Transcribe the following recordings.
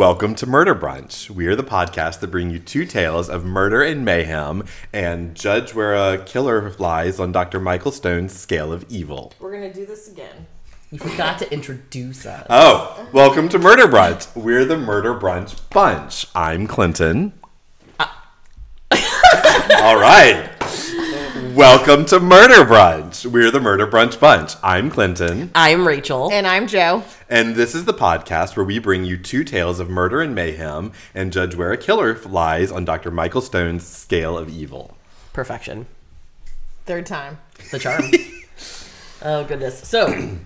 Welcome to Murder Brunch. We are the podcast that bring you two tales of murder and mayhem and judge where a killer lies on Dr. Michael Stone's scale of evil. We're gonna do this again. You forgot to introduce us. Oh, welcome to Murder Brunch. We're the Murder Brunch Bunch. I'm Clinton. Uh. All right. Welcome to Murder Brunch. We're the Murder Brunch Bunch. I'm Clinton. I'm Rachel. And I'm Joe. And this is the podcast where we bring you two tales of murder and mayhem and judge where a killer lies on Dr. Michael Stone's scale of evil. Perfection. Third time. The charm. oh, goodness. So,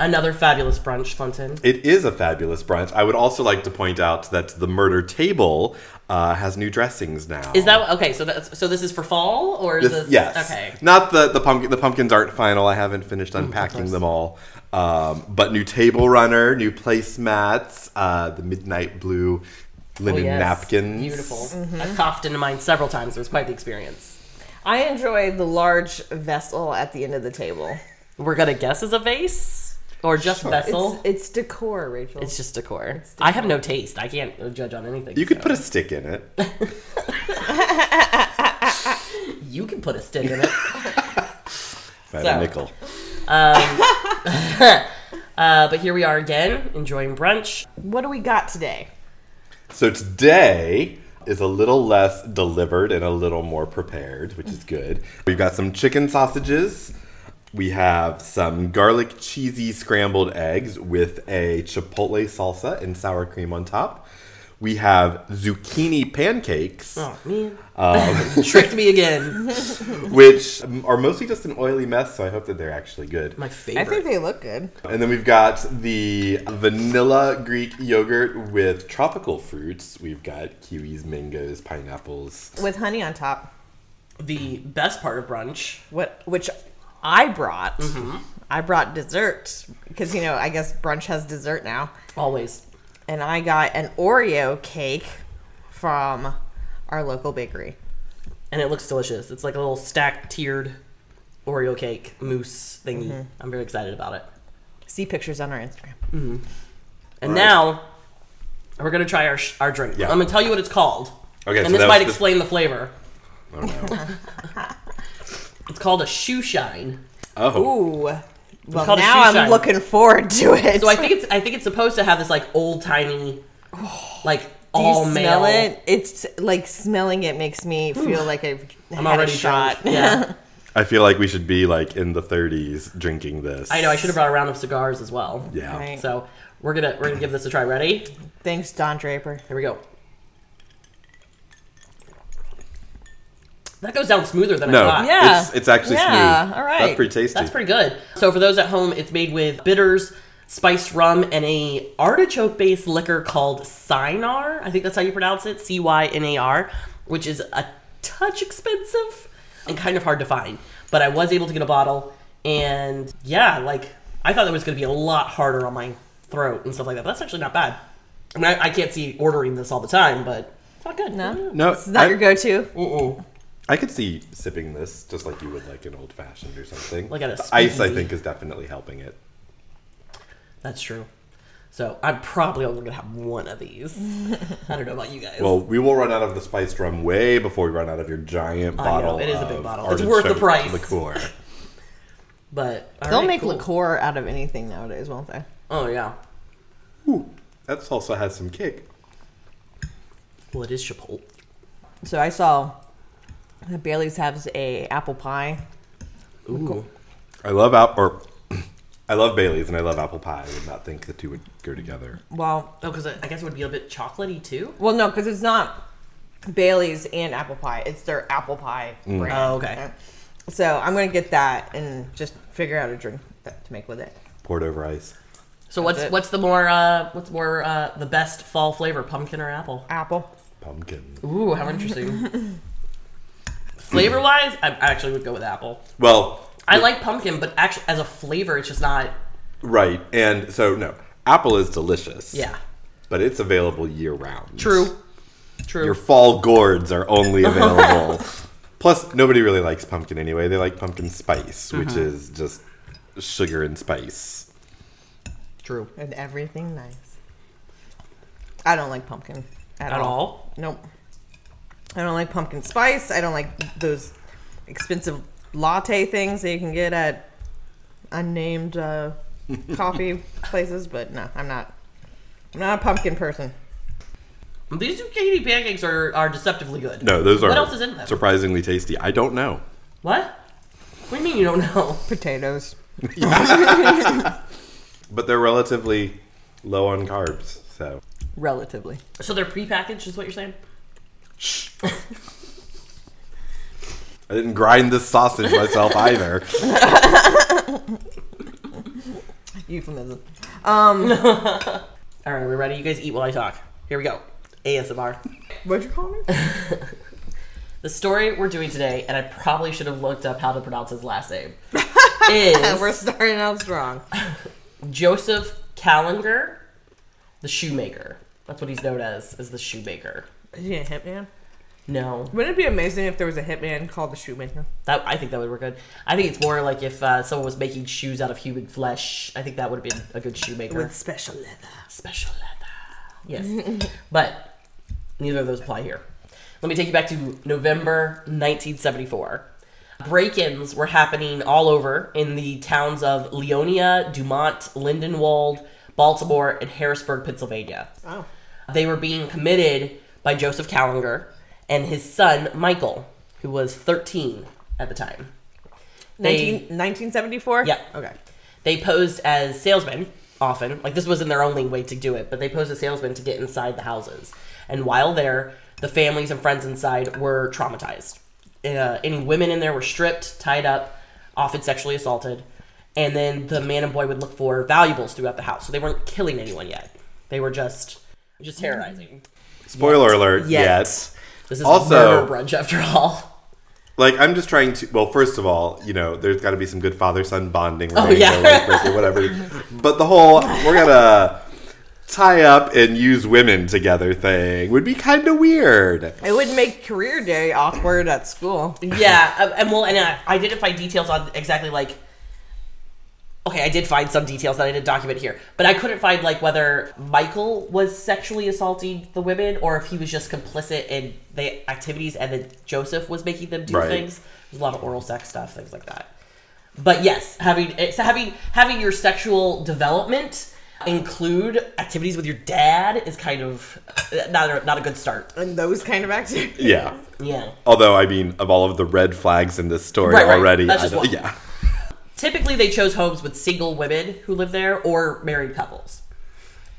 another fabulous brunch, Clinton. It is a fabulous brunch. I would also like to point out that the murder table uh, has new dressings now. Is that okay? So that's so. This is for fall, or is This- this? yes. Okay. Not the the pumpkin. The pumpkins aren't final. I haven't finished Mm, unpacking them all. Um, but new table runner, new placemats, uh, the midnight blue Oh, linen yes. napkins. Beautiful. I've coughed into mine several times. It was quite the experience. I enjoy the large vessel at the end of the table. We're gonna guess as a vase or just vessel. It's, it's decor, Rachel. It's just decor. I have no taste. I can't judge on anything. You could so. put a stick in it. You can put a stick in it. If I had So. a nickel. Uh, but here we are again, enjoying brunch. what do we got today? So today is a little less delivered and a little more prepared, which is good. We've got some chicken sausages. We have some garlic cheesy scrambled eggs with a chipotle salsa and sour cream on top. We have zucchini pancakes, Oh man, Um, tricked me again. which are mostly just an oily mess, so I hope that they're actually good. My favorite. I think they look good. And then we've got the vanilla Greek yogurt with tropical fruits. We've got kiwis, mangoes, pineapples. With honey on top. the best part of brunch. What which I brought. Mm-hmm. I brought dessert. Because you know, I guess brunch has dessert now. Always. And I got an Oreo cake from our local bakery. and it looks delicious. It's like a little stacked tiered Oreo cake mousse thingy. Mm-hmm. I'm very excited about it. See pictures on our Instagram. And Right. now we're gonna try our sh- our drink. Yeah. I'm gonna tell you what it's called. Okay, and so this might was the- explain the flavor. Oh no. It's called a shoe shine. Oh. Ooh. Well, called a now shoe I'm shine. looking forward to it. So I think it's I think it's supposed to have this like old timey, like Do you all smell male. it? It's like smelling it makes me feel like I've I'm had already a shot. drunk. Yeah, I feel like we should be like in the 30s drinking this. I know. I should have brought a round of cigars as well. Yeah. Right. So we're gonna we're gonna give this a try. Ready? Thanks, Don Draper. Here we go. That goes down smoother than I No, thought. Yeah. it's, it's actually Yeah, smooth. all right. That's pretty tasty. That's pretty good. So for those at home, it's made with bitters, spiced rum, and a artichoke-based liquor called Cynar. I think that's how you pronounce it, C Y N A R, which is a touch expensive and kind of hard to find. But I was able to get a bottle, and yeah, like I thought it was going to be a lot harder on my throat and stuff like that. But that's actually not bad. I mean, I, I can't see ordering this all the time, but it's not good. No, No, it's not I- your go-to. Mm-mm. I could see sipping this just like you would like an old fashioned or something. Like at a the ice, I think, is definitely helping it. That's true. So I'm probably only gonna have one of these. I don't know about you guys. Well, we will run out of the spiced rum way before we run out of your giant I bottle. know, it is a big bottle. It's worth the price. Liqueur. but They'll right, make cool. liqueur out of anything nowadays, won't they? Oh yeah. Ooh, that salsa has some kick. Well, it is Chipotle. So I saw that Bailey's has a apple pie. Ooh. I love apple, or I love Bailey's and I love apple pie. I would not think the two would go together. Well, Oh, because I guess it would be a bit chocolatey too. well, no, because it's not Bailey's and apple pie. It's their apple pie Mm. brand. Oh, okay. So I'm gonna get that and just figure out a drink that, to make with it. Poured over ice. So what's it. what's the more uh what's more uh the best fall flavor, pumpkin or apple? Apple. Pumpkin. Ooh, how interesting. flavor wise, I actually would go with apple. Well, I like pumpkin, but actually as a flavor, it's just not. right. And so, no, apple is delicious. Yeah. But it's available year round. True. True. Your fall gourds are only available. Plus, nobody really likes pumpkin anyway. They like pumpkin spice, which Mm-hmm. is just sugar and spice. True. And everything nice. I don't like pumpkin at, At all. all? Nope. I don't like pumpkin spice. I don't like those expensive latte things that you can get at unnamed uh, coffee places. But no, I'm not. I'm not a pumpkin person. These zucchini pancakes are, are deceptively good. No, those are What else is in them? surprisingly tasty. I don't know. What? What do you mean you don't know? Potatoes. But they're relatively low on carbs. So Relatively. So they're prepackaged, is what you're saying? I didn't grind this sausage myself either. Euphemism. Um. All right, we're ready? You guys eat while I talk. Here we go. ASMR. What'd you call me? The story we're doing today, and I probably should have looked up how to pronounce his last name, is We're starting out strong. Joseph Kallinger, the shoemaker. That's what he's known as, is the shoemaker. Is he a hitman? No, Wouldn't it be amazing if there was a hitman called the Shoemaker? that I think that would work good. I think it's more like if uh, someone was making shoes out of human flesh. I think that would have been a good shoemaker. With special leather. Special leather. Yes. but neither of those apply here. Let me take you back to November 1974. Break ins were happening all over in the towns of Leonia, Dumont, Lindenwold, Baltimore, and Harrisburg, Pennsylvania. Oh. They were being committed by Joseph Kallinger and his son, Michael, who was 13 at the time. 19, 1974? Yeah. Okay. They posed as salesmen often. Like this wasn't their only way to do it, but they posed as salesmen to get inside the houses. And while there, the families and friends inside were traumatized. Uh, any women in there were stripped, tied up, often sexually assaulted. And then the man and boy would look for valuables throughout the house. So they weren't killing anyone yet. They were just just terrorizing. Spoiler alert, Yet. yet. This is Also- murder brunch after all. Like I'm just trying to. Well, first of all, you know, there's got to be some good father-son bonding. We're Oh, yeah. go like or whatever. But the whole we're gonna tie up and use women together thing would be kind of weird. It would make career day awkward at school. yeah, uh, and well, and I, I didn't find details on exactly like. Okay, I did find some details that I didn't document here, but I couldn't find like whether Michael was sexually assaulting the women or if he was just complicit in the activities and then Joseph was making them do Right. things. There's a lot of oral sex stuff, things like that. But yes, having it's having having your sexual development include activities with your dad is kind of uh, not a, not a good start. And those kind of activities. Yeah. Yeah. Although I mean, of all of the red flags in this story Right, right. already, That's just don't- one. yeah. Typically they chose homes with single women who lived there or married couples.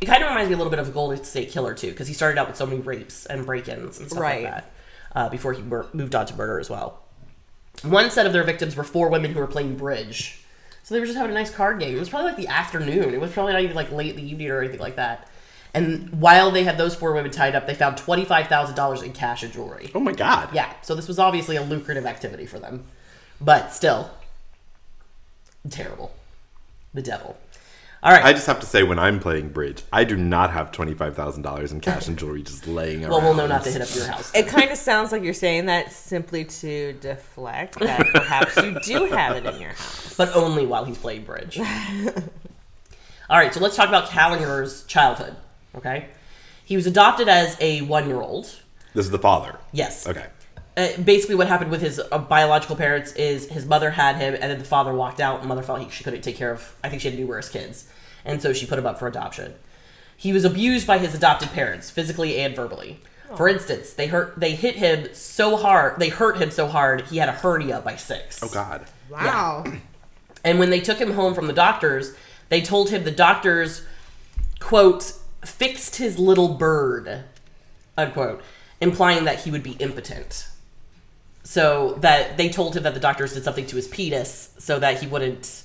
It kind of reminds me a little bit of a Golden State Killer too, because he started out with so many rapes and break-ins and stuff Right. like that uh, before he mur- moved on to murder as well. One set of their victims were four women who were playing bridge, so they were just having a nice card game. It was probably like the afternoon. It was probably not even like late in the evening or anything like that. And while they had those four women tied up, they found twenty-five thousand dollars in cash and jewelry. Oh my god. Yeah, so this was obviously a lucrative activity for them. But still, terrible. The devil. All right. I just have to say, when I'm playing bridge, I do not have twenty five thousand dollars in cash and jewelry just laying around. well, we'll know not to hit up your house. It kind of sounds like you're saying that simply to deflect that perhaps you do have it in your house. but only while he's playing bridge. All right, so let's talk about Kallinger's childhood. Okay. He was adopted as a one year old. This is the father. Yes. Okay. Uh, basically, what happened with his uh, biological parents is his mother had him, and then the father walked out, and mother felt he, she couldn't take care of. I think she had numerous kids, and so she put him up for adoption. He was abused by his adopted parents, physically and verbally. For instance, they hurt, they hit him so hard, they hurt him so hard, he had a hernia by six. Oh god. Wow. And when they took him home from the doctors, they told him the doctors, quote, fixed his little bird, unquote, implying that he would be impotent. So that they told him that the doctors did something to his penis so that he wouldn't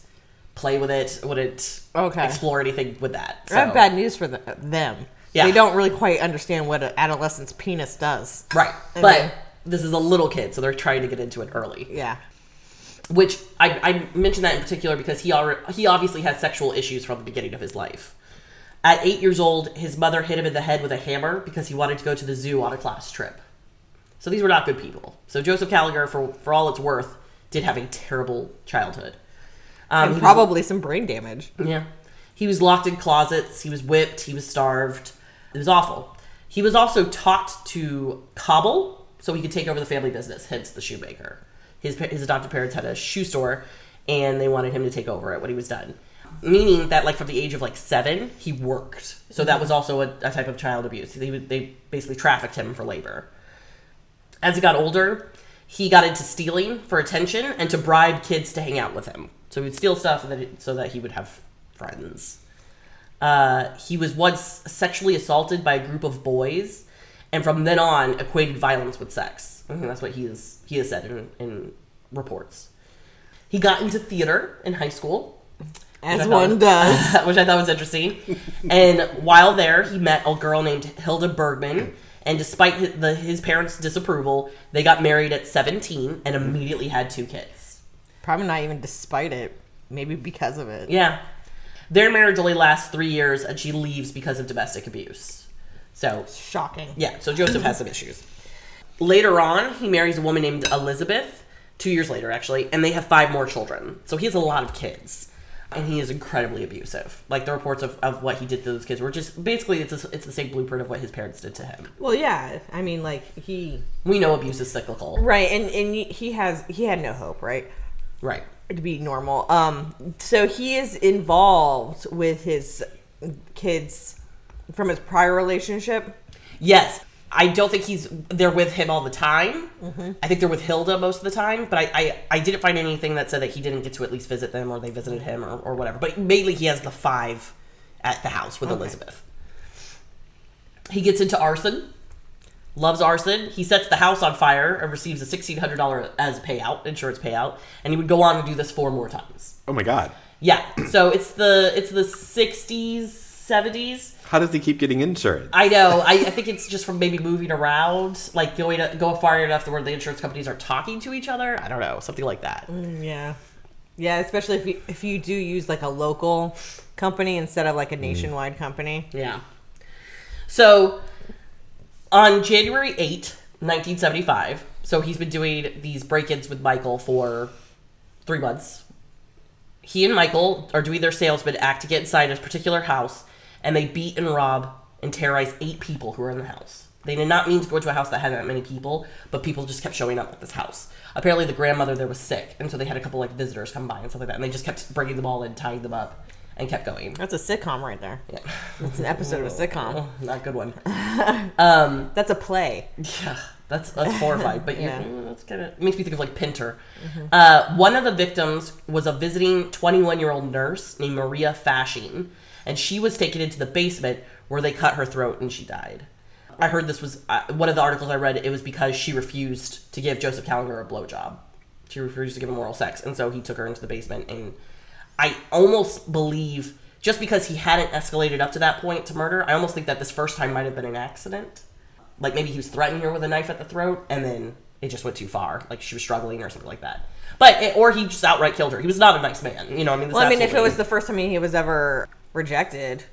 play with it, wouldn't Okay. explore anything with that. So, I have bad news for the, them. Yeah. They don't really quite understand what an adolescent's penis does. Right. And But then- this is a little kid, so they're trying to get into it early. Yeah. which I, I mentioned that in particular because he already, he obviously had sexual issues from the beginning of his life. At eight years old, his mother hit him in the head with a hammer because he wanted to go to the zoo on a class trip. So these were not good people. So Joseph Kallinger, for for all it's worth, did have a terrible childhood. Um, And he was- probably some brain damage. yeah. He was locked in closets. He was whipped. He was starved. It was awful. He was also taught to cobble so he could take over the family business, hence the shoemaker. His, his adopted parents had a shoe store and they wanted him to take over it when he was done. Meaning that, like, from the age of like seven, he worked. So that was also a, a type of child abuse. They, they basically trafficked him for labor. As he got older, he got into stealing for attention and to bribe kids to hang out with him. So he would steal stuff that it- so that he would have friends. Uh, he was once sexually assaulted by a group of boys, and from then on equated violence with sex. I think that's what he is he has said in, in reports. He got into theater in high school, As one does. which I thought was interesting. and while there, he met a girl named Hilda Bergman. And despite his, the, his parents' disapproval, they got married at 17 and immediately had two kids. Probably not even despite it. Maybe because of it. Yeah. Their marriage only lasts three years, and she leaves because of domestic abuse. So, Shocking. yeah, so Joseph has some issues. Later on, he marries a woman named Elizabeth, two years later, actually, and they have five more children. So he has a lot of kids. And he is incredibly abusive. Like the reports of, of what he did to those kids were just basically it's, a, it's the same blueprint of what his parents did to him. Well, yeah. I mean, like he We know abuse is cyclical. right, and and he has he had no hope, right, Right. to be normal. Um, so he is involved with his kids from his prior relationship. Yes. I don't think he's they're with him all the time. I think they're with Hilda most of the time, but I, I, I didn't find anything that said that he didn't get to at least visit them or they visited him or, or whatever. But mainly he has the five at the house with Elizabeth. He gets into arson, loves arson. He sets the house on fire and receives a $1,600 as payout, insurance payout, and he would go on to do this four more times. Oh my god. Yeah, so it's the it's the 60s, 70s. How does he keep getting insurance? I know. I, I think it's just from maybe moving around, like going to, go far enough to where the insurance companies are talking to each other. I don't know, something like that. Mm, yeah, yeah. Especially if you if you do use like a local company instead of like a mm. nationwide company. Yeah. So on January 8th, 1975, so he's been doing these break-ins with Michael for three months. He and Michael are doing their salesman act to get inside a particular house, and they beat and rob and terrorize eight people who were in the house. They did not mean to go into a house that had that many people, but people just kept showing up at this house. Apparently, the grandmother there was sick, and so they had a couple like visitors come by and stuff like that, and they just kept bringing them all in, tying them up, and kept going. That's a sitcom right there. Yeah. It's an episode of a sitcom. Oh, not a good one. That's a play. Yeah, that's that's horrifying. But yeah, mm, that's kind of makes me think of like Pinter. Uh, one of the victims was a visiting 21 year old nurse named Maria Fasching, and she was taken into the basement where they cut her throat and she died. I heard this was uh, one of the articles I read. It was because she refused to give Joseph Kallinger a blowjob. She refused to give him oral sex, and so he took her into the basement. And I almost believe just because he hadn't escalated up to that point to murder, I almost think that this first time might have been an accident like maybe he was threatening her with a knife at the throat and then it just went too far like she was struggling or something like that but it, or he just outright killed her he was not a nice man you know i mean this Well, I mean, if it was the first time he was ever rejected,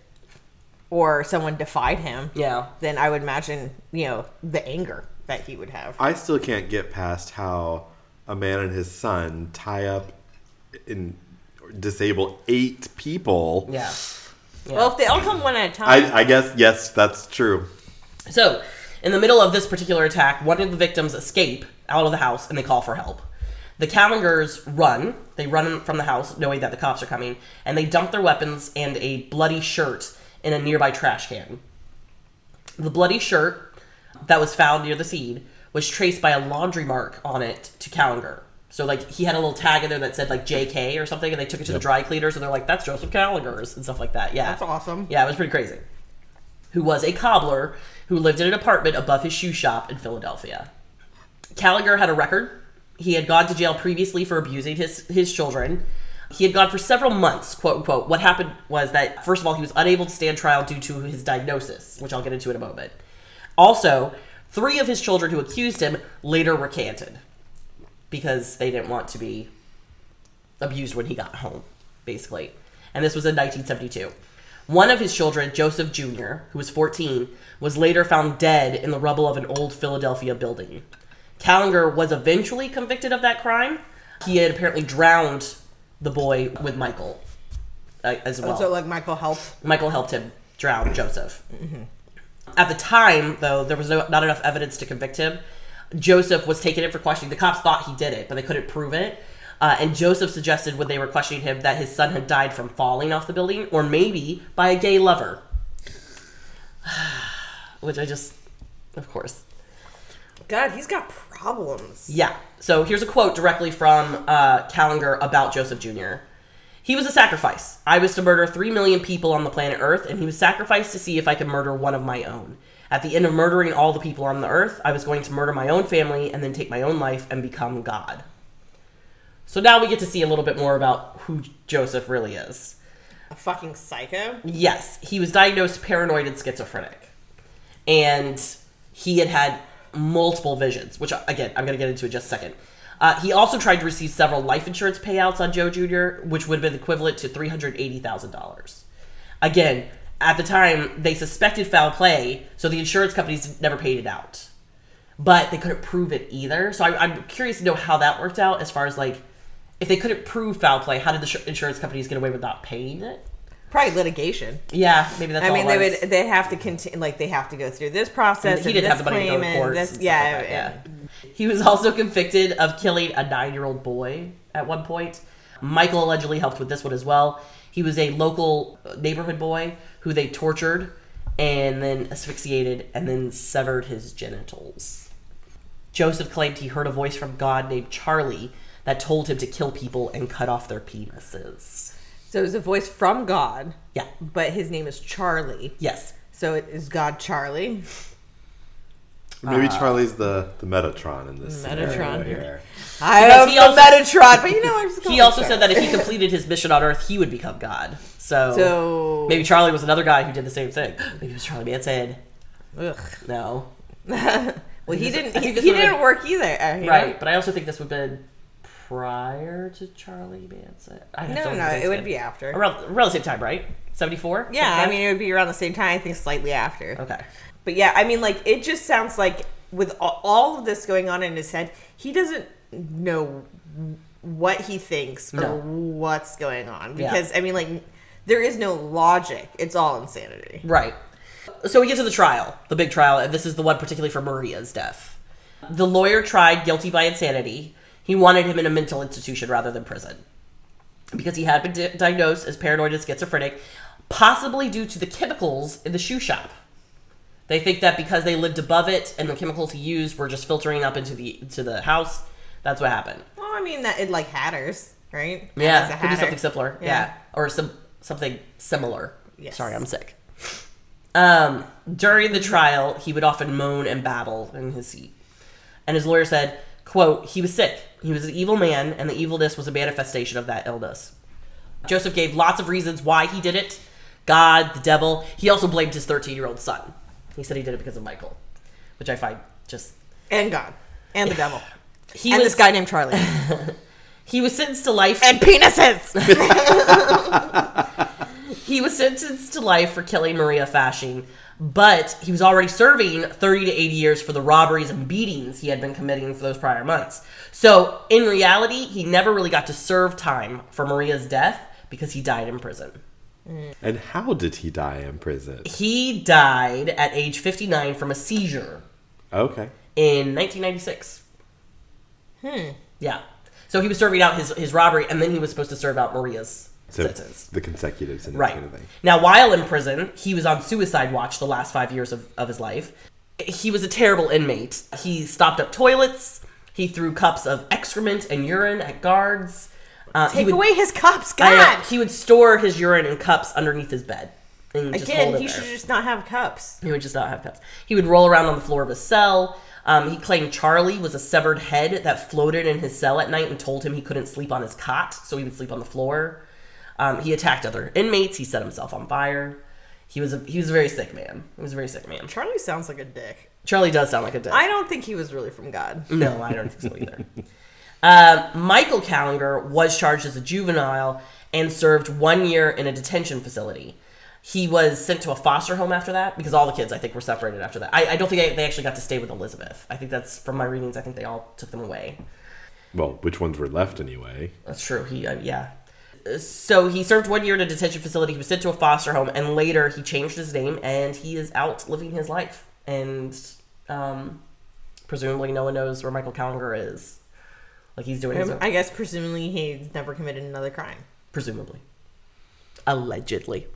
or someone defied him, yeah then I would imagine you know the anger that he would have. I still can't get past how a man and his son tie up and disable eight people. yeah Well, if they all come one at a time, I, I guess yes, that's true. so in the middle of this particular attack one of the victims escape out of the house and they call for help the Kallingers run. They run from the house, knowing that the cops are coming, and they dump their weapons and a bloody shirt in a nearby trash can. The bloody shirt that was found near the scene was traced by a laundry mark on it to Kallinger. So like he had a little tag in there that said like JK or something, and they took it to the dry cleaners, and they're like, "That's Joseph Kallinger's" and stuff like that. Yeah, That's awesome. Yeah, it was pretty crazy. Who was a cobbler who lived in an apartment above his shoe shop in Philadelphia. Kallinger had a record. He had gone to jail previously for abusing his his children. He had gone for several months, quote unquote. What happened was that first of all, he was unable to stand trial due to his diagnosis, which I'll get into in a moment. Also, three of his children who accused him later recanted because they didn't want to be abused when he got home, basically. And this was in 1972. One of his children, Joseph Jr., who was 14, was later found dead in the rubble of an old Philadelphia building. Kallinger was eventually convicted of that crime. He had apparently drowned the boy with Michael uh, as well. so like Michael helped. Michael helped him drown Joseph. At the time, though, there was no, not enough evidence to convict him. Joseph was taken in for questioning. The cops thought he did it, but they couldn't prove it. Uh, and Joseph suggested when they were questioning him that his son had died from falling off the building, or maybe by a gay lover. Which I just, of course, God, he's got problems. yeah. So here's a quote directly from uh, Kallinger about Joseph Jr. He was a sacrifice. I was to murder three million people on the planet Earth, and he was sacrificed to see if I could murder one of my own. At the end of murdering all the people on the earth, I was going to murder my own family and then take my own life and become God. So now we get to see a little bit more about who Joseph really is. A fucking psycho. Yes, he was diagnosed paranoid and schizophrenic. And he had had multiple visions, which, again, I'm going to get into in just a second. Uh, he also tried to receive several life insurance payouts on Joe Jr., which would have been equivalent to $380,000. Again, at the time, they suspected foul play, so the insurance companies never paid it out. But they couldn't prove it either. So I, I'm curious to know how that worked out as far as like, if they couldn't prove foul play, how did the insurance companies get away with not paying it? Probably litigation. Yeah, maybe that's I mean, they was. would. They have to continue. Like they have to go through this process. he didn't have the money to go to and courts. This, yeah, like yeah. He was also convicted of killing a nine-year-old boy at one point. Michael allegedly helped with this one as well. He was a local neighborhood boy who they tortured and then asphyxiated and then severed his genitals. Joseph claimed he heard a voice from God named Charlie that told him to kill people and cut off their penises. So it's a voice from God, Yeah. but his name is Charlie. Yes. So it is God Charlie. Maybe Charlie's the, the Metatron in this Metatron. scenario here. I Because am he the also- Metatron, but you know, I'm just He also said that if he completed his mission on Earth, he would become God. So, So maybe Charlie was another guy who did the same thing. Maybe it was Charlie Manson. Ugh. No. well, he this- didn't. He, he didn't been- work either. uh, you know? Right, but I also think this would have been prior to Charlie Manson. I No, no, it would be after. around around the same time, right? Seventy four. Yeah, I mean, it would be around the same time. I think slightly after. okay. But yeah, I mean, like it just sounds like with all, of this going on in his head, he doesn't know what he thinks or No. what's going on Yeah. because I mean, like there is no logic. It's all insanity. Right. So we get to the trial, the big trial, and this is the one particularly for Maria's death. The lawyer tried guilty by insanity. He wanted him in a mental institution rather than prison because he had been di- diagnosed as paranoid and schizophrenic, possibly due to the chemicals in the shoe shop. They think that because they lived above it and the chemicals he used were just filtering up into the into the house, that's what happened. Well, I mean, that it like Hatters, right? Yeah, could be something simpler. Yeah, Yeah. or some something similar. Yes. Sorry, I'm sick. Um, during the trial, he would often moan and babble in his seat, and his lawyer said, "quote He was sick. He was an evil man, and the evilness was a manifestation of that illness." Joseph gave lots of reasons why he did it: God, the devil. He also blamed his 13 year old son. He said he did it because of Michael, which I find just and God and the devil he and was this guy named Charlie he was sentenced to life and penises. He was sentenced to life for killing Maria Fasching, but he was already serving 30 to 80 years for the robberies and beatings he had been committing for those prior months. So, in reality, he never really got to serve time for Maria's death because he died in prison. And how did he die in prison? He died at age 59 from a seizure Okay. in 1996. Hmm. Yeah. So he was serving out his, his robbery, and then he was supposed to serve out Maria's So sentence. the consecutive sentence Right. kind of thing. Now, while in prison, he was on suicide watch the last five years of, of his life. He was a terrible inmate. He stopped up toilets. He threw cups of excrement and urine at guards. Uh, Take would, away his cups, I know, God. he would store his urine in cups underneath his bed. And just hold Again, it he there. should just not have cups. He would just not have cups. He would roll around on the floor of his cell. Um, he claimed Charlie was a severed head that floated in his cell at night and told him he couldn't sleep on his cot, so he would sleep on the floor. Um, he attacked other inmates. He set himself on fire. He was a he was a very sick man. He was a very sick man. Charlie sounds like a dick. Charlie does sound like a dick. I don't think he was really from God. No, I don't think so either. Um, Michael Kallinger was charged as a juvenile and served one year in a detention facility. He was sent to a foster home after that because all the kids, I think, were separated after that. I, I don't think they, they actually got to stay with Elizabeth. I think that's from my readings. I think they all took them away. Well, which ones were left anyway? That's true. He, uh, yeah. So he served one year in a detention facility. He was sent to a foster home, and later he changed his name, and he is out living his life. And um, presumably, no one knows where Michael Kallinger is. Like he's doing his own, I guess presumably he's never committed another crime. presumably, allegedly,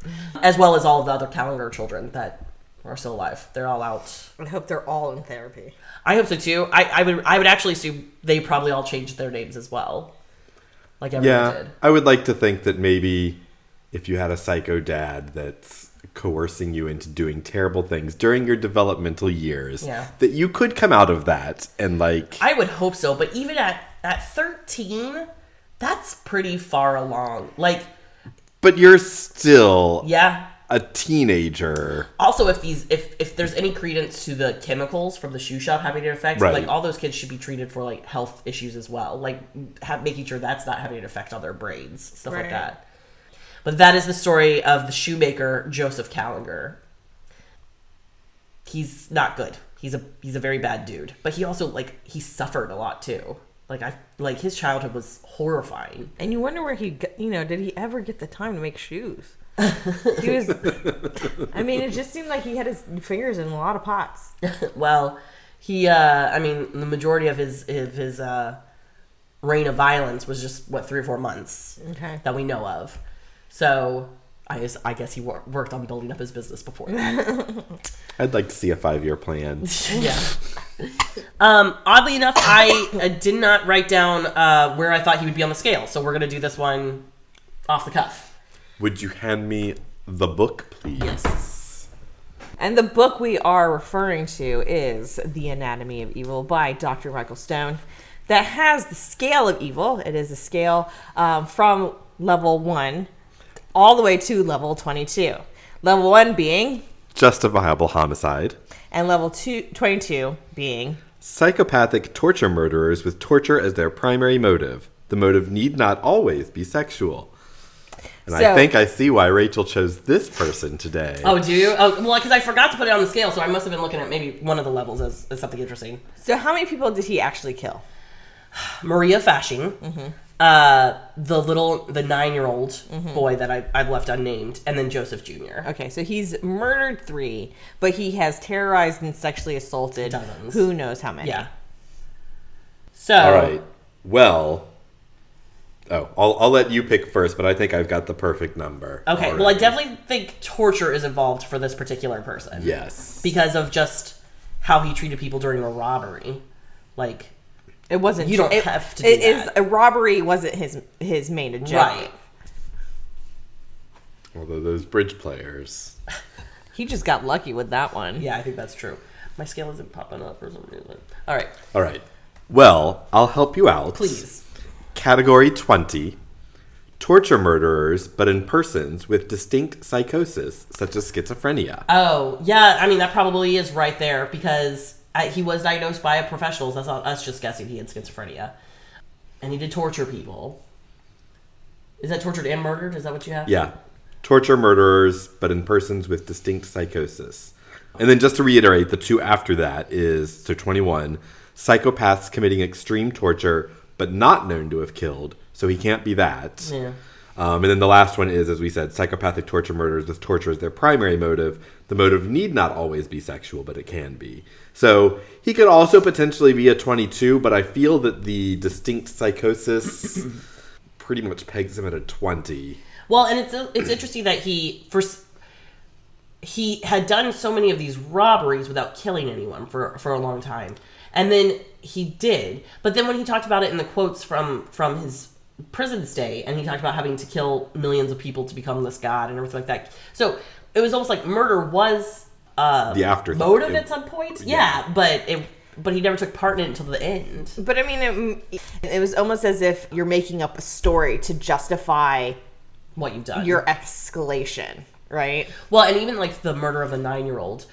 as well as all of the other Kallinger children that are still alive. They're all out. I hope they're all in therapy. I hope so too. I, I would I would actually assume they probably all changed their names as well, like everyone Yeah, did. I would like to think that maybe if you had a psycho dad that's coercing you into doing terrible things during your developmental years, Yeah. that you could come out of that and like I would hope so, but even at at 13, that's pretty far along. Like, but you're still yeah. A teenager. Also, if these if if there's any credence to the chemicals from the shoe shop having an effect, Right. like all those kids should be treated for like health issues as well, like have, making sure that's not having an effect on their brains, stuff like that. But that is the story of the shoemaker Joseph Kallinger. He's not good. He's a he's a very bad dude. But he also like he suffered a lot too. Like I like his childhood was horrifying. And you wonder where he, you know, did he ever get the time to make shoes? He was. I mean, it just seemed like he had his fingers in a lot of pots. well, he uh I mean the majority of his of his uh reign of violence was just what 3 or 4 months Okay. that we know of. So I guess, I guess he wor- worked on building up his business before that. I'd like to see a five year plan. yeah. Um, oddly enough, I uh, did not write down uh, where I thought he would be on the scale, so we're gonna do this one off the cuff. Would you hand me the book, please? Yes. And the book we are referring to is The Anatomy of Evil by Dr. Michael Stone, that has the scale of evil. It is a scale um, from level one all the way to level 22. Level one being, Justifiable homicide. and level two, 22 being, Psychopathic torture murderers with torture as their primary motive. The motive need not always be sexual. And I think I see why Rachel chose this person today. Oh, do you? Oh, well, because I forgot to put it on the scale, so I must have been looking at maybe one of the levels as, as something interesting. so how many people did he actually kill? Maria Fasching, uh, the little, the nine-year-old boy that I, I've left unnamed, and then Joseph Jr. Okay, so he's murdered three, but he has terrorized and sexually assaulted Dozens. who knows how many. Yeah. So, All right. Well, oh, I'll, I'll let you pick first, but I think I've got the perfect number. okay. Well, I definitely think torture is involved for this particular person. Yes. Because of just how he treated people during a robbery. Like, It wasn't. You don't it, have to do it is- that. a robbery wasn't his his main agenda. right. Although those bridge players. He just got lucky with that one. Yeah, I think that's true. My scale isn't popping up for some reason. All right. All right. Well, I'll help you out. Please. Category 20 Torture murderers, but in persons with distinct psychosis, such as schizophrenia. Oh, yeah. I mean, that probably is right there because I, he was diagnosed by a professional. That's not us just guessing he had schizophrenia. And he did torture people. Is that tortured and murdered? Is that what you have? Yeah. Torture murderers, but in persons with distinct psychosis. And then just to reiterate, the two after that is so 21 psychopaths committing extreme torture, but not known to have killed. So he can't be that. Yeah. Um, and then the last one is, as we said, psychopathic torture murders with torture as their primary motive. The motive need not always be sexual, but it can be. So he could also potentially be a 22, but I feel that the distinct psychosis pretty much pegs him at a 20. Well, and it's it's interesting that he first he had done so many of these robberies without killing anyone for for a long time, and then he did. But then when he talked about it in the quotes from from his prison stay, and he talked about having to kill millions of people to become this god and everything like that. So it was almost like murder was uh, The after motive It- at some point. Yeah, but it but he never took part in it until the end. But I mean, it, it was almost as if you're making up a story to justify What you've done. your escalation, right? Well, and even like the murder of the nine year old,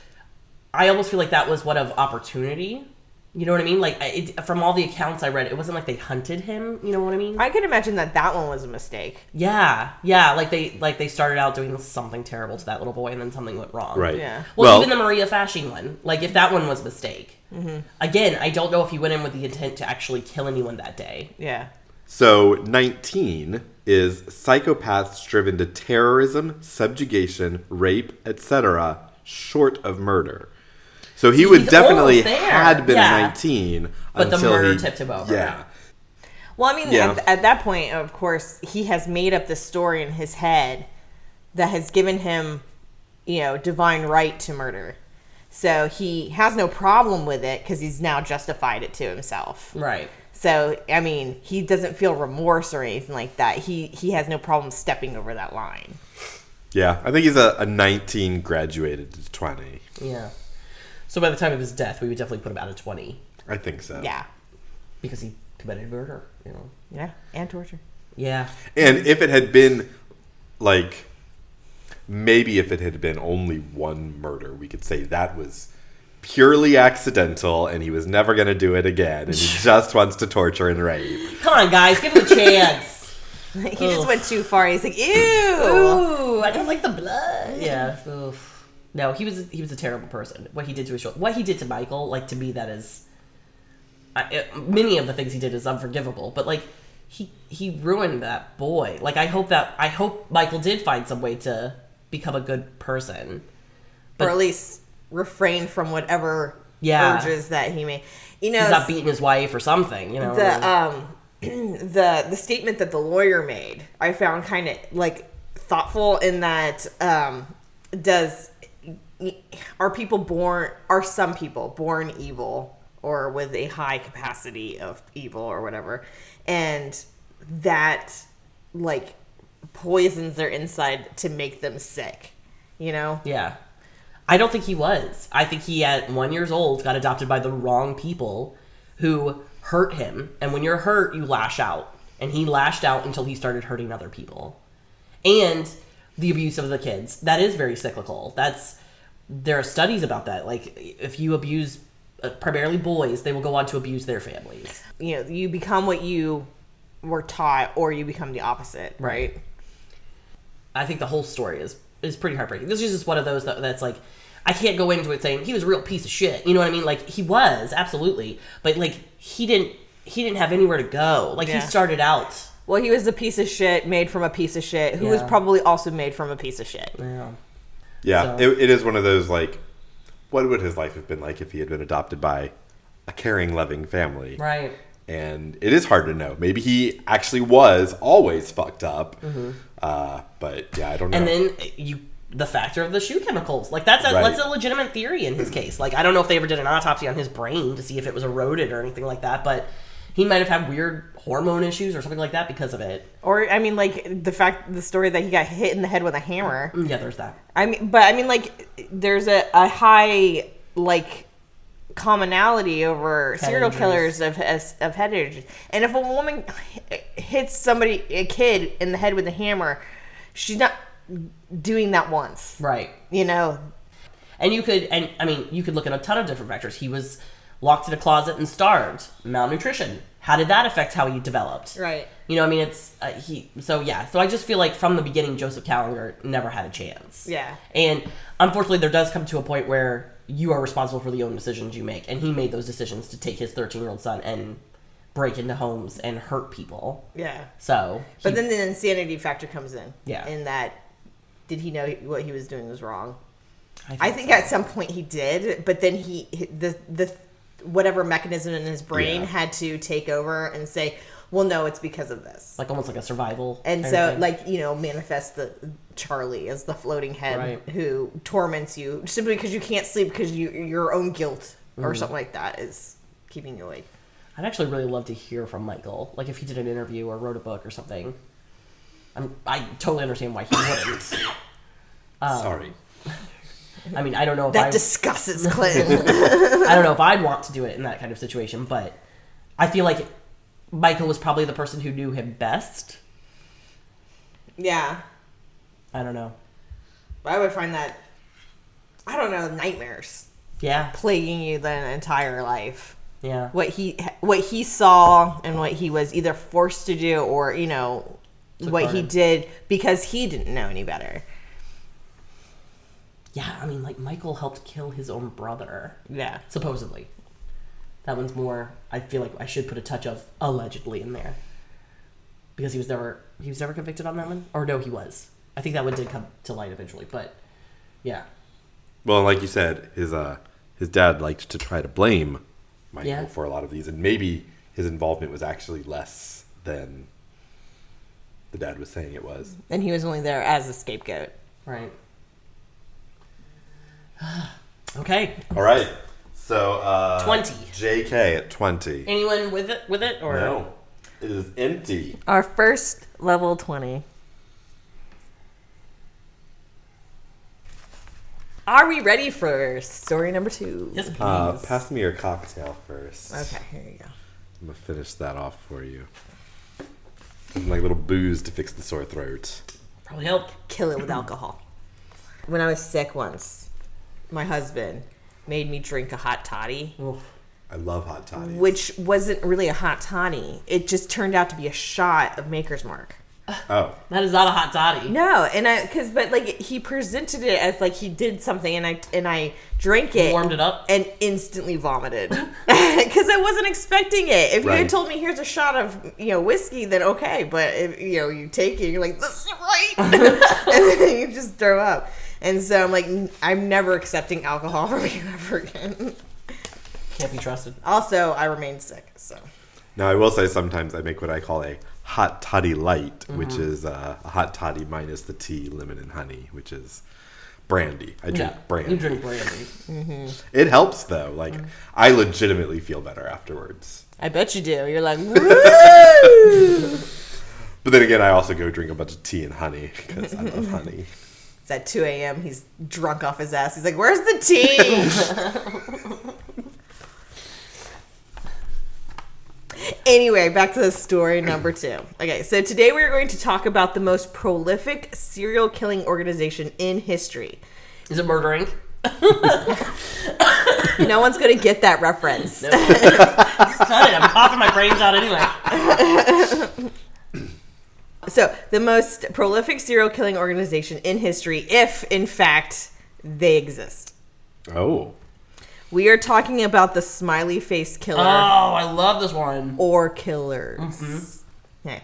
I almost feel like that was one of opportunity. You know what I mean? Like, it, from all the accounts I read, it wasn't like they hunted him. You know what I mean? I could imagine that that one was a mistake. yeah, yeah. Like they like they started out doing something terrible to that little boy, and then something went wrong. Right. Yeah. Well, even the Maria Fasching one, like if that one was a mistake, Mm-hmm. again, I don't know if he went in with the intent to actually kill anyone that day. Yeah. So 19 is psychopaths driven to terrorism, subjugation, rape, etc., short of murder. So he See, would definitely had been Yeah. 19 But the until murder he- tipped him over. Yeah. Well, I mean, Yeah. at, at that point, of course, he has made up the story in his head that has given him, you know, divine right to murder. So he has no problem with it because he's now justified it to himself. Right. So I mean, he doesn't feel remorse or anything like that. He he has no problem stepping over that line. Yeah. I think he's a, a 19 graduated to 20. Yeah. So by the time of his death, we would definitely put him out of 20 I think so. Yeah, because he committed murder, you know. yeah, and torture. Yeah. And if it had been like maybe if it had been only one murder, we could say that was purely accidental and he was never going to do it again and he just wants to torture and rape. Come on, guys, give him a chance. he Ugh. just went too far. He's like, ew. Ooh, I don't like the blood. Yeah. Oof. No, he was he was a terrible person. What he did to his shoulder, what he did to Michael, like to me, that is. I, it, many of the things he did is unforgivable, but like he he ruined that boy. Like I hope that I hope Michael did find some way to become a good person. or at least refrain from whatever Yeah. urges that he may. You know, He's not beating his wife or something, you know. the um the the statement that the lawyer made i found kind of like thoughtful in that um does are people born are some people born evil or with a high capacity of evil or whatever and that like poisons their inside to make them sick you know Yeah. I don't think he was. I think he, at one years old, got adopted by the wrong people who hurt him. And when you're hurt, you lash out. And he lashed out until he started hurting other people. And the abuse of the kids. That is very cyclical. That's there are studies about that. Like if you abuse uh, primarily boys, they will go on to abuse their families. you know you become what you were taught or you become the opposite right I think the whole story is is pretty heartbreaking. This is just one of those that, that's like I can't go into it saying he was a real piece of shit. You know what I mean? Like he was absolutely, but like he didn't he didn't have anywhere to go. Like Yeah. he started out. Well, he was a piece of shit made from a piece of shit who was probably also made from a piece of shit. Yeah. Yeah, So- it, it is one of those like what would his life have been like if he had been adopted by a caring, loving family? Right. And it is hard to know. Maybe he actually was always fucked up. Uh, but yeah, I don't know. Mm-hmm. And then you the factor of the shoe chemicals. Like that's a Right. that's a legitimate theory in his case. Like I don't know if they ever did an autopsy on his brain to see if it was eroded or anything like that, but he might have had weird hormone issues or something like that because of it. Or I mean, like the fact, the story that he got hit in the head with a hammer. Mm, yeah, there's that. I mean, but I mean, like there's a, a high like commonality over serial injuries. killers of of head injuries. And if a woman hits somebody, a kid, in the head with a hammer, she's not doing that once. Right. You know, And you could, and I mean, you could look at a ton of different factors. He was locked in a closet and starved, malnutrition. How did that affect how he developed? right? You know, I mean, it's uh, he. So yeah, so I just feel like from the beginning, Joseph Kallinger never had a chance. Yeah. And unfortunately, there does come to a point where you are responsible for the own decisions you make, and he made those decisions to take his 13 year old son and break into homes and hurt people. Yeah. So, But then the insanity factor comes in. Yeah. In that, did he know what he was doing was wrong? I I think so. at some point he did, but then he the the whatever mechanism in his brain Yeah. had to take over and say, "Well, no, it's because of this." like almost like a survival. and so, thing. like you know, manifest the Charlie as the floating head Right. who torments you simply because you can't sleep because you your own guilt Mm-hmm. or something like that is keeping you awake. I'd actually really love to hear from Michael. Like if he did an interview or wrote a book or something. I'm, I totally understand why he wouldn't. Um, Sorry. I mean, I don't know if That I, discusses Clinton. I don't know if I'd want to do it in that kind of situation, but I feel like Michael was probably the person who knew him best. yeah, I don't know. I would find that I don't know nightmares Yeah, plaguing you the entire life. yeah. what he what he saw and what he was either forced to do or you know Took what he in. did because he didn't know any better Yeah, I mean, like Michael helped kill his own brother, yeah supposedly. That one's more. I feel like I should put a touch of allegedly in there. because he was never he was never convicted on that one, or no, he was. I think that one did come to light eventually, but yeah, Well, like you said, his uh, his dad liked to try to blame Michael Yeah. for a lot of these, and maybe his involvement was actually less than the dad was saying it was. And he was only there as a scapegoat. right. Okay, All right. So uh, 20. J.K. at twenty. anyone with it with it or No, it is empty. Our first level 20. Are we ready for story number two? Yes, please. Uh, pass me your cocktail first. Okay, here you go. I'm gonna finish that off for you. Some, like little booze to fix the sore throat. Probably help. Kill it with alcohol. When I was sick once, my husband made me drink a hot toddy, I love hot toddies. which wasn't really a hot toddy. It just turned out to be a shot of Maker's Mark. oh, That is not a hot toddy. No, and I because but like he presented it as like he did something, and I and I drank it, Warmed it up. and instantly vomited because I wasn't expecting it. If you had told me here's a shot of you know whiskey, then okay, but if you know you take it, you're like this is right, and then you just throw up. And so I'm like, I'm never accepting alcohol from you ever again. Can't be trusted. Also, I remain sick, so now I will say sometimes I make what I call a hot toddy light, which mm-hmm. is uh, a hot toddy minus the tea, lemon, and honey, which is brandy. I drink Yeah, brandy. you drink brandy. Mm-hmm. It helps though. Like mm. I legitimately feel better afterwards. I bet you do. You're like, woo! But then again, I also go drink a bunch of tea and honey because I love honey. It's at 2 a.m. He's drunk off his ass. He's like, Where's the tea? anyway, back to the story number two. Okay, so today we're going to talk about the most prolific serial killing organization in history. Is it Murder Inc? No one's going to get that reference. Cut it. I'm coughing my brains out anyway. So, the most prolific serial killing organization in history, if in fact they exist. Oh, We are talking about the smiley face killer. Oh, I love this one. or killers. Mm-hmm. Okay.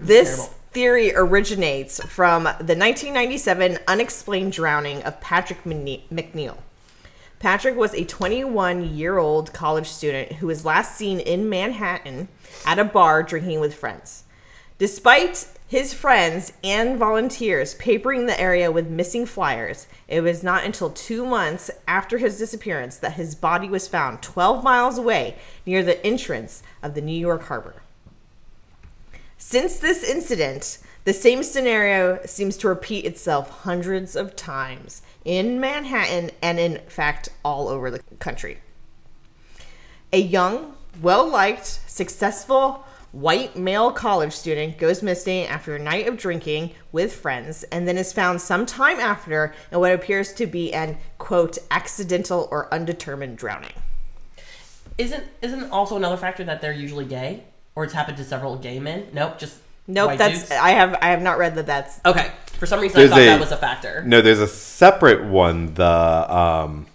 This terrible. theory originates from the 1997 unexplained drowning of Patrick McNeill. Patrick was a 21 year old college student who was last seen in Manhattan at a bar drinking with friends. Despite his friends and volunteers papering the area with missing flyers, it was not until two months after his disappearance that his body was found 12 miles away near the entrance of the New York harbor. Since this incident, the same scenario seems to repeat itself hundreds of times in Manhattan and, in fact, all over the country. A young, well liked, successful white male college student goes missing after a night of drinking with friends and then is found sometime after in what appears to be an quote accidental or undetermined drowning. Isn't isn't also another factor that they're usually gay, or it's happened to several gay men? Nope, just Nope, white that's dudes? I have I have not read that that's okay. For some reason, There's I thought a- that was a factor. no, there's a separate one. The um,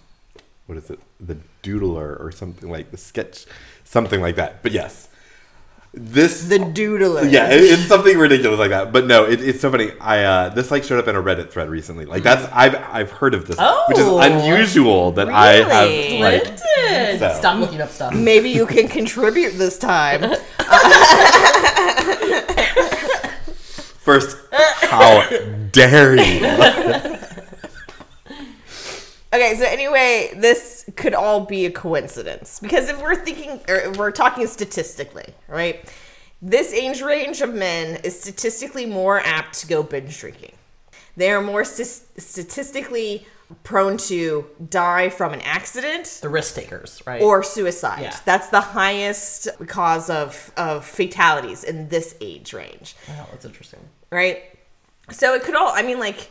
what is it? The doodler or something like the sketch, something like that. But yes, this the doodler. Yeah, it, it's something ridiculous like that. But no, it, it's so funny. I uh, this like showed up in a Reddit thread recently. Like that's I've I've heard of this, which is Oh. unusual that I have like. Splendid. so. Stop looking up stuff. Maybe you can contribute this time. First, how dare you? Okay, so anyway, this could all be a coincidence because if we're thinking or if we're talking statistically, right? This age range of men is statistically more apt to go binge drinking. They are more st- statistically prone to die from an accident The risk takers, right? or suicide. Yeah. That's the highest cause of, of fatalities in this age range. wow, that's interesting. right? So it could all, I mean, like,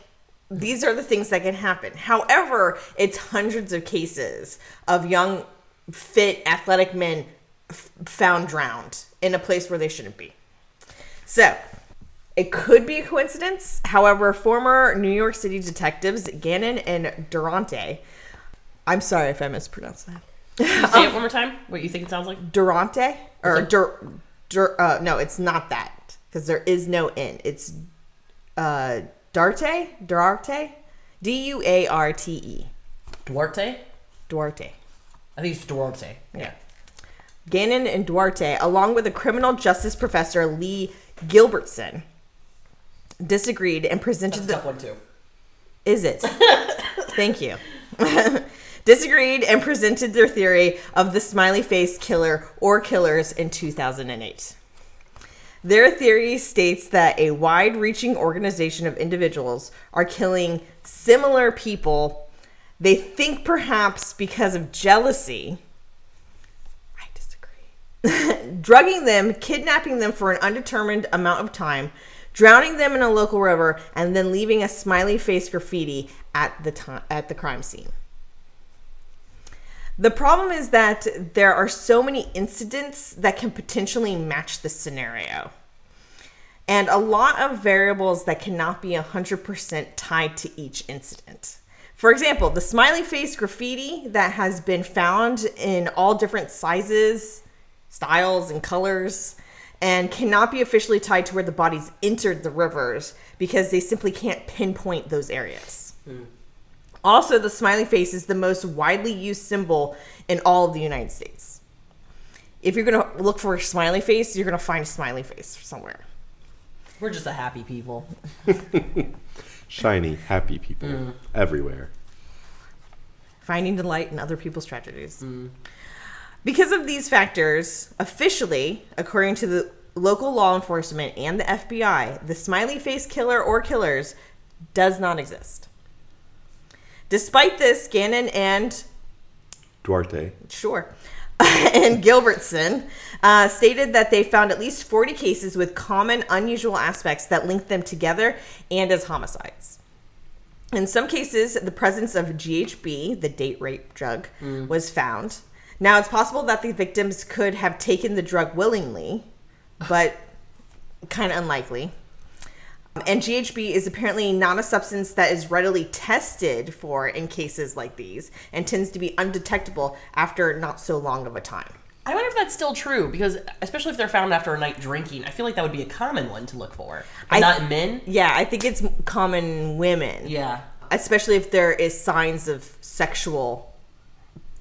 these are the things that can happen. However, it's hundreds of cases of young, fit, athletic men f- found drowned in a place where they shouldn't be. So it could be a coincidence. However, former New York City detectives Gannon and Durante, I'm sorry if I mispronounced that. Say it one more time. What you think it sounds like? Durante or What's Dur, Dur, uh, no, it's not that because there is no N. It's uh, Darte, Duarte, D U A R T E, Duarte? Duarte. I think it's Duarte. Yeah. Gannon and Duarte, along with a criminal justice professor, Lee Gilbertson, disagreed and presented That's the. tough one too. Is it? Thank you. disagreed and presented their theory of the smiley face killer or killers in 2008. Their theory states that a wide reaching organization of individuals are killing similar people. They think perhaps because of jealousy. I disagree. Drugging them, kidnapping them for an undetermined amount of time, drowning them in a local river, and then leaving a smiley face graffiti at the time at the crime scene. The problem is that there are so many incidents that can potentially match this scenario. And a lot of variables that cannot be 100% tied to each incident. For example, the smiley face graffiti that has been found in all different sizes, styles, and colors, and cannot be officially tied to where the bodies entered the rivers because they simply can't pinpoint those areas. Hmm. Also, the smiley face is the most widely used symbol in all of the United States. If you're going to look for a smiley face, you're going to find a smiley face somewhere. We're just a happy people. Shiny, happy people mm. everywhere. Finding delight in other people's tragedies. Mm. Because of these factors, officially, according to the local law enforcement and the FBI, the smiley face killer or killers does not exist. Despite this, Gannon and Duarte. Sure. and Gilbertson uh, stated that they found at least 40 cases with common unusual aspects that linked them together and as homicides. In some cases, the presence of GHB, the date rape drug, was found. Now, it's possible that the victims could have taken the drug willingly, but kind of unlikely. And GHB is apparently not a substance that is readily tested for in cases like these and tends to be undetectable after not so long of a time. I wonder if that's still true because, especially if they're found after a night drinking, I feel like that would be a common one to look for. I- not men. Yeah, I think it's common women. Yeah, Especially if there is signs of sexual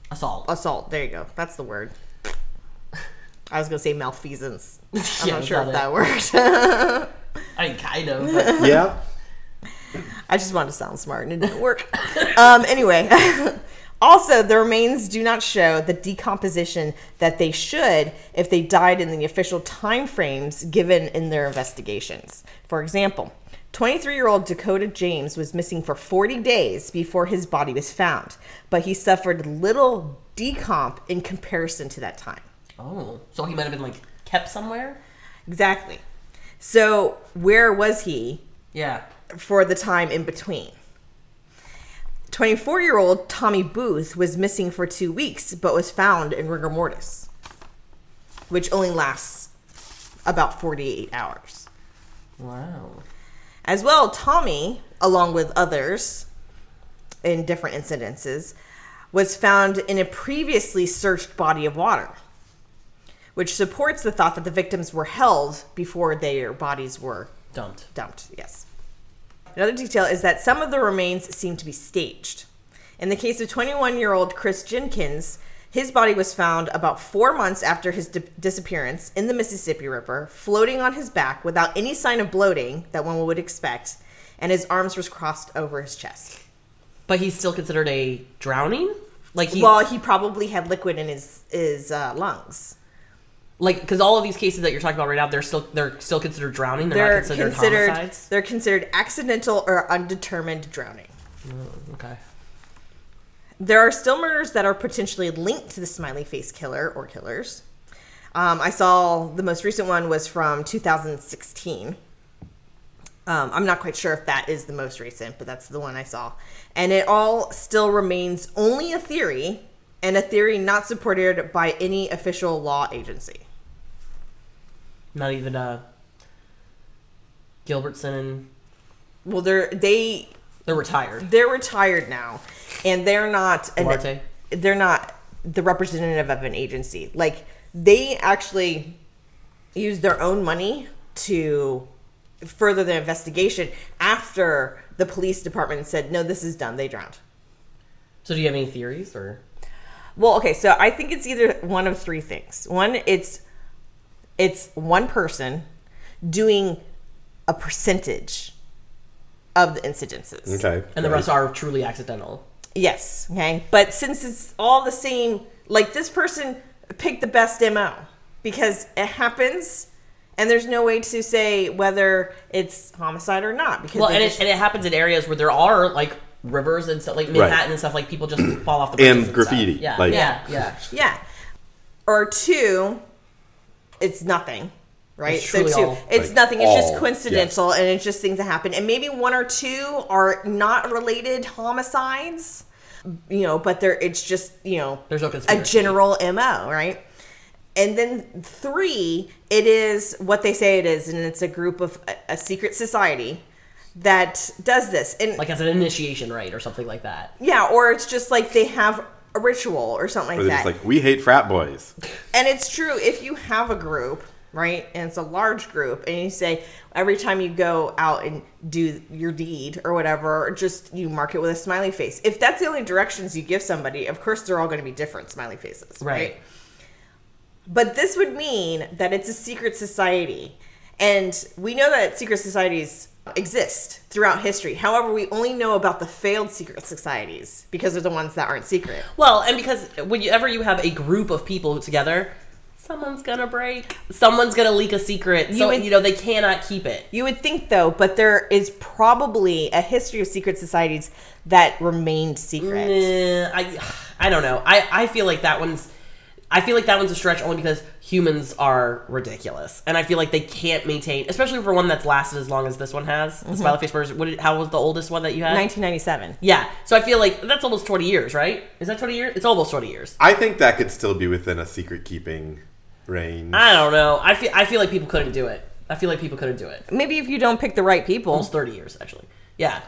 assault. assault. There you go. That's the word. I was going to say malfeasance. I'm Yeah, not sure if got that worked. I mean, kind of. But Yeah. I just wanted to sound smart and it didn't work. um, anyway, also, the remains do not show the decomposition that they should if they died in the official time frames given in their investigations. For example, 23 year old Dakota James was missing for 40 days before his body was found, but he suffered little decomp in comparison to that time. oh, so he might have been like kept somewhere. Exactly. So, where was he Yeah. for the time in between. 24 year old Tommy Booth was missing for two weeks, but was found in rigor mortis, which only lasts about 48 hours. Wow. As well, Tommy, along with others in different incidences, was found in a previously searched body of water, which supports the thought that the victims were held before their bodies were Dumped. dumped, yes. Another detail is that some of the remains seem to be staged. In the case of 21 year old Chris Jenkins, his body was found about four months after his di- disappearance in the Mississippi River, floating on his back without any sign of bloating that one would expect, and his arms was crossed over his chest. But he's still considered a drowning. Like he, well, he probably had liquid in his his uh, lungs. Like because all of these cases that you're talking about right now, they're still they're still considered drowning. They're, They're not considered, considered homicides. they're considered accidental or undetermined drowning. Okay. There are still murders that are potentially linked to the smiley face killer or killers. Um, I saw the most recent one was from 2016. Um, I'm not quite sure if that is the most recent, but that's the one I saw. And it all still remains only a theory, and a theory not supported by any official law agency. Not even uh Gilbertson and Well, they're they they're retired. they're retired now, and they're not an, they're not the representative of an agency. Like they actually use their own money to further the investigation after the police department said, no, this is done. They drowned. So do you have any theories or? Well, okay, so I think it's either one of three things. One, it's it's one person doing a percentage of the incidences. Okay. And the rest are truly accidental. Yes. Okay. But since it's all the same, like this person picked the best MO because it happens and there's no way to say whether it's homicide or not because Well, they and it, and it happens in areas where there are like rivers and stuff, like Manhattan and stuff. Like people just fall off the And bridges graffiti, stuff. Yeah, like- yeah, yeah. yeah. Or two, it's nothing. Right? It's so two, all- it's Like, nothing. It's just all, coincidental and it's just things that happen. And maybe one or two are not related homicides. You know, but they're it's just, you know, There's no conspiracy. a general MO, right? And then three, it is what they say it is, and it's a group of a, a secret society that does this. And Like as an initiation rite or something like that. yeah, or it's just like they have a ritual or something Or like they're that. just like, we hate frat boys. and it's true if you have a group, right? And it's a large group, and you say every time you go out and do your deed or whatever, just you mark it with a smiley face. If that's the only directions you give somebody, of course they're all going to be different smiley faces, Right. But this would mean that it's a secret society. And we know that secret societies exist throughout history. However, we only know about the failed secret societies because they're the ones that aren't secret. Well, and because whenever you have a group of people together, someone's gonna break. Someone's gonna leak a secret. So would- you know they cannot keep it. You would think though, but there is probably a history of secret societies that remained secret. I I don't know. I I feel like that one's I feel like that one's a stretch only because humans are ridiculous, and I feel like they can't maintain, especially for one that's lasted as long as this one has. The mm-hmm. smiley face version. What? Did, how was the oldest one that you had? 1997. Yeah. So I feel like that's almost twenty years, right? Is that twenty years? It's almost twenty years. I think that could still be within a secret keeping range. I don't know. I feel I feel like people couldn't do it. I feel like people couldn't do it. Maybe if you don't pick the right people. Almost thirty years, actually. Yeah.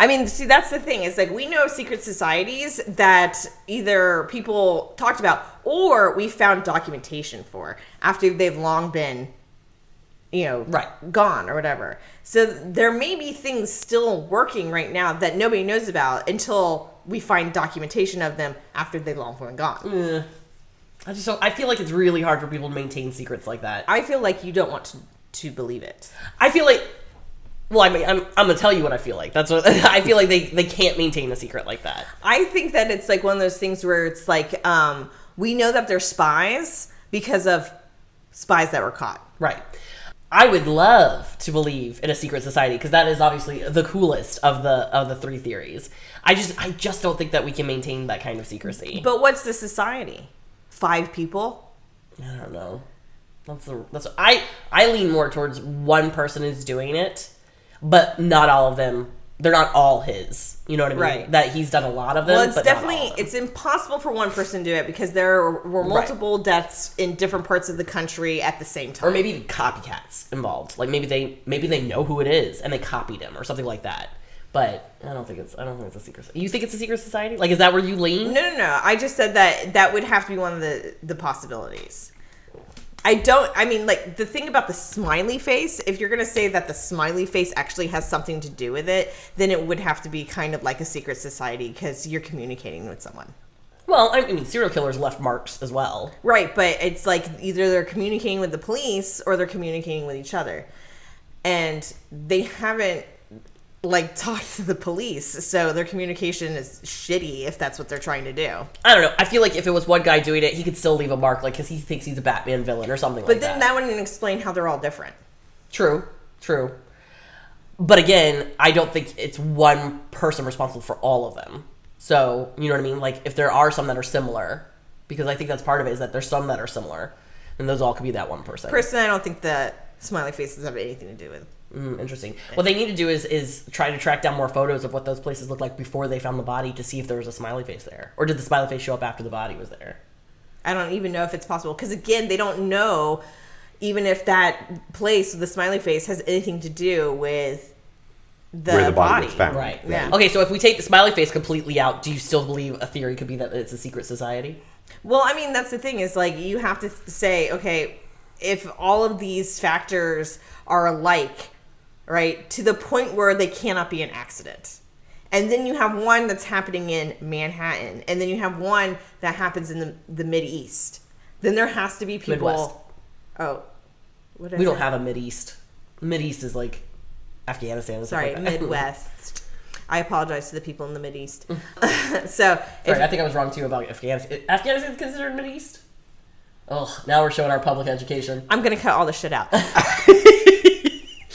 I mean, see, that's the thing. Is like we know secret societies that either people talked about or we found documentation for after they've long been, you know, Right. gone or whatever. So there may be things still working right now that nobody knows about until we find documentation of them after they've long been gone. Eh. I just don't, I feel like it's really hard for people to maintain secrets like that. I feel like you don't want to, to believe it. I feel like. Well, I mean, I'm, I'm gonna tell you what I feel like. That's what I feel like. They they can't maintain a secret like that. I think that it's like one of those things where it's like um, we know that they're spies because of spies that were caught. Right. I would love to believe in a secret society because that is obviously the coolest of the of the three theories. I just I just don't think that we can maintain that kind of secrecy. But what's the society? Five people? I don't know. That's the that's I I lean more towards one person is doing it, but not all of them. They're not all his. You know what I mean? Right. That he's done a lot of them. Well, it's but not all definitely of them. it's impossible for one person to do it because there were multiple deaths in different parts of the country at the same time. or maybe even copycats involved. Like maybe they maybe they know who it is and they copied him or something like that. But I don't think it's I don't think it's a secret. You think it's a secret society? Like is that where you lean? No, no, no. I just said that that would have to be one of the the possibilities. I don't. I mean, like the thing about the smiley face. If you're gonna say that the smiley face actually has something to do with it, then it would have to be kind of like a secret society because you're communicating with someone. Well, I mean, serial killers left marks as well. Right, but it's like either they're communicating with the police or they're communicating with each other. And they haven't like talk to the police, so their communication is shitty if that's what they're trying to do. I don't know. I feel like if it was one guy doing it, he could still leave a mark, like because he thinks he's a Batman villain or something But like then that wouldn't explain how they're all different. True, true. But again, I don't think it's one person responsible for all of them. So you know what I mean? Like if there are some that are similar, because I think that's part of it is that there's some that are similar, and those all could be that one person. Personally, I don't think that smiley faces have anything to do with. Mm, interesting. What they need to do is is try to track down more photos of what those places looked like before they found the body to see if there was a smiley face there, or did the smiley face show up after the body was there? I don't even know if it's possible because again, they don't know even if that place the smiley face has anything to do with the, Where the body body. found. Right. Yeah. Okay, so if we take the smiley face completely out, do you still believe a theory could be that it's a secret society? Well, I mean, that's the thing is like you have to say, okay, if all of these factors are alike, right, to the point where they cannot be an accident. And then you have one that's happening in Manhattan, and then you have one that happens in the, the Mid East. Then there has to be people. Midwest. Oh, what We don't have a Mid East. Mid East is like Afghanistan. Sorry, like that. Midwest. I apologize to the people in the Mid East. so, Sorry, I think I was wrong too about Afghanistan. Afghanistan is considered Mid East. Oh, now we're showing our public education. I'm gonna cut all the shit out.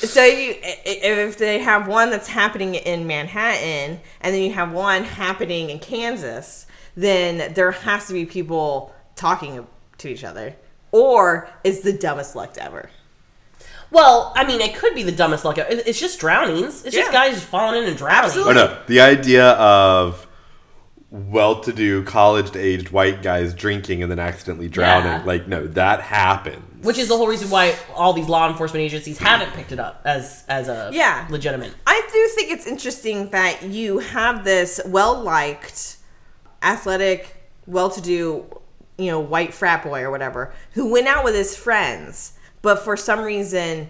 so you, i- i- if they have one that's happening in Manhattan, and then you have one happening in Kansas, then there has to be people talking to each other, or it's the dumbest luck ever. Well, I mean, it could be the dumbest luck. It- It's just drownings. It's just guys falling in and drowning. Absolutely. Oh no, the idea of well-to-do, college-aged white guys drinking and then accidentally drowning, Yeah. like no, that happens. Which is the whole reason why all these law enforcement agencies haven't picked it up as as a Yeah. legitimate. I do think it's interesting that you have this well liked, athletic, well to do, you know, white frat boy or whatever, who went out with his friends, but for some reason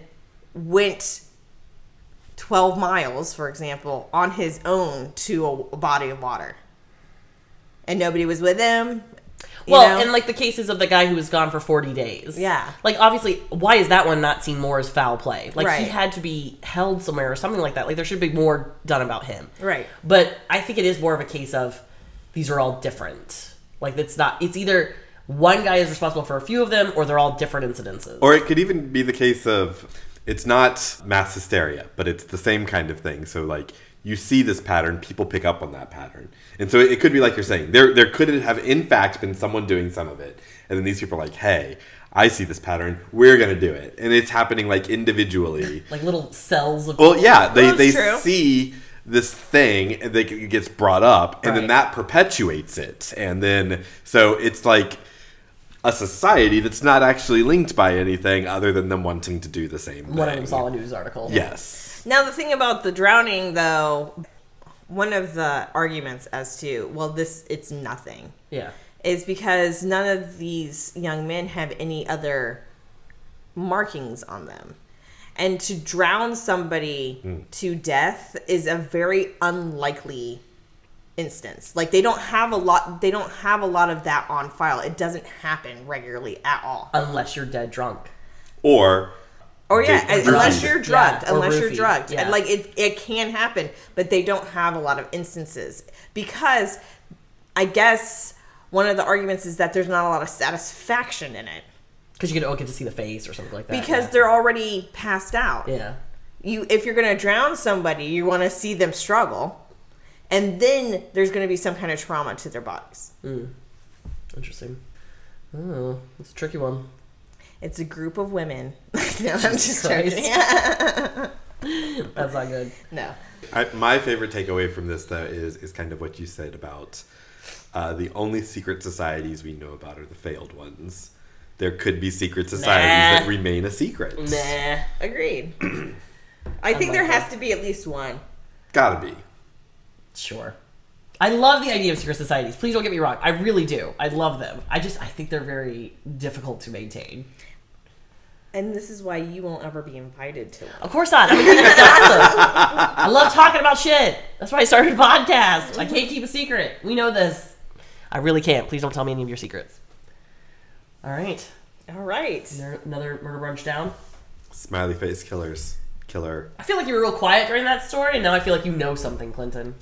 went 12 miles, for example, on his own to a, a body of water. And nobody was with him. Well, know? and like the cases of the guy who was gone for 40 days. Yeah. Like, obviously, why is that one not seen more as foul play? Like, he had to be held somewhere or something like that. Like, there should be more done about him. Right. But I think it is more of a case of these are all different. Like, it's not, it's either one guy is responsible for a few of them or they're all different incidences. Or it could even be the case of it's not mass hysteria, but it's the same kind of thing. So like you see this pattern, people pick up on that pattern. And so it could be like you're saying, there there could have in fact been someone doing some of it. And then these people are like, hey, I see this pattern, we're gonna do it. And it's happening like individually. like little cells of. Well, yeah, they, they true. see this thing and they, it gets brought up, and then that perpetuates it. And then, so it's like a society that's not actually linked by anything other than them wanting to do the same thing. one of them saw a news article. Yes. Now the thing about the drowning though, one of the arguments as to well this it's nothing Yeah. is because none of these young men have any other markings on them. And to drown somebody hmm. to death is a very unlikely instance. Like they don't have a lot they don't have a lot of that on file. It doesn't happen regularly at all. Unless you're dead drunk. Or Or yeah, They- unless drugged. you're drugged, Yeah, or unless you're drugged, yeah. and like it, it can happen, but they don't have a lot of instances because I guess one of the arguments is that there's not a lot of satisfaction in it Because you get, oh, get to see the face or something like that. because yeah. they're already passed out. Yeah. You, if you're gonna drown somebody, you want to see them struggle, and then there's gonna be some kind of trauma to their bodies. Hmm. Interesting. Oh, that's a tricky one. It's a group of women. no, I'm just joking. That's not good. no. I, my favorite takeaway from this, though, is is kind of what you said about uh, the only secret societies we know about are the failed ones. There could be secret societies Nah. that remain a secret. Nah. Agreed. I think like there that. has to be at least one. Gotta be. Sure. I love the idea of secret societies. Please don't get me wrong. I really do. I love them. I just I think they're very difficult to maintain. And this is why you won't ever be invited to one. Of course not. I'm a huge. I love talking about shit. That's why I started a podcast. I can't keep a secret. We know this. I really can't. Please don't tell me any of your secrets. All right. All right. Another, another murder brunch down. Smiley face killers. Killer. I feel like you were real quiet during that story, and now I feel like you know something, Clinton.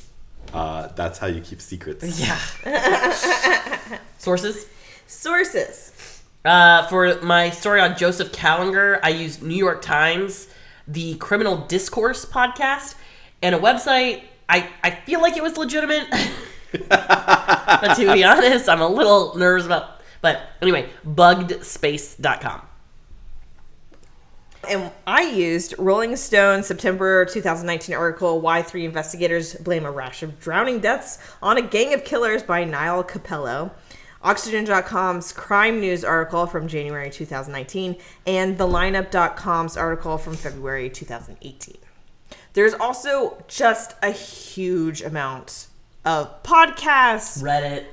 Uh, that's how you keep secrets. Yeah. Sources. Sources. Uh, for my story on Joseph Kallinger, I used New York Times, the Criminal Discourse podcast, and a website. I, I feel like it was legitimate. but to be honest, I'm a little nervous about. But anyway, buggedspace.com. And I used Rolling Stone September 2019 article Why Three Investigators Blame a Rash of Drowning Deaths on a Gang of Killers by Niall Capello. Oxygen.com's crime news article from January 2019, and thelineup.com's article from February 2018. There's also just a huge amount of podcasts, Reddit.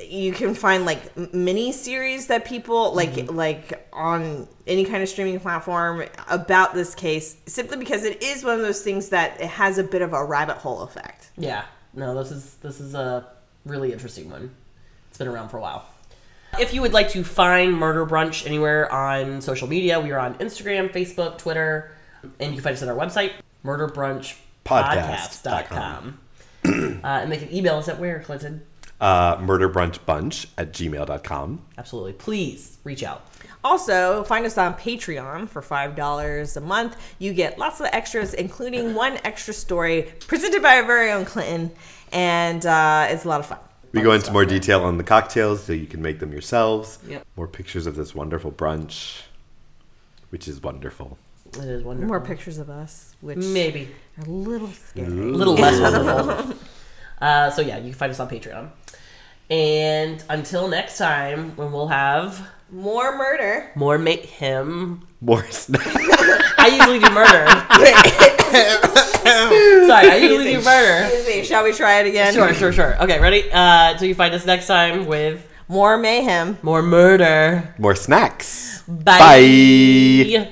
you can find like mini series that people like mm-hmm. like on any kind of streaming platform about this case simply because it is one of those things that it has a bit of a rabbit hole effect. Yeah. No, this is this is a really interesting one. It's been around for a while. If you would like to find Murder Brunch anywhere on social media, we are on Instagram, Facebook, Twitter, and you can find us at our website, murderbrunchpodcast.com. uh, and they can email us at where, Clinton? Uh, murderbrunchbunch at gmail.com. Absolutely. Please reach out. Also, find us on Patreon for $5 a month. You get lots of extras, including one extra story presented by our very own Clinton, and uh, it's a lot of fun. We go into more detail on the cocktails so you can make them yourselves. Yep. More pictures of this wonderful brunch, which is wonderful. It is wonderful. More pictures of us, which Maybe. are a little scary. A little less wonderful. Uh, so yeah, you can find us on Patreon. And until next time, when we'll have More murder. more mayhem. More snacks. I usually do murder. Sorry, I usually do murder. Excuse Shall we try it again? Sure, sure, sure. Okay, ready? Uh, so you find us next time with More mayhem. more murder. More snacks. Bye. Bye.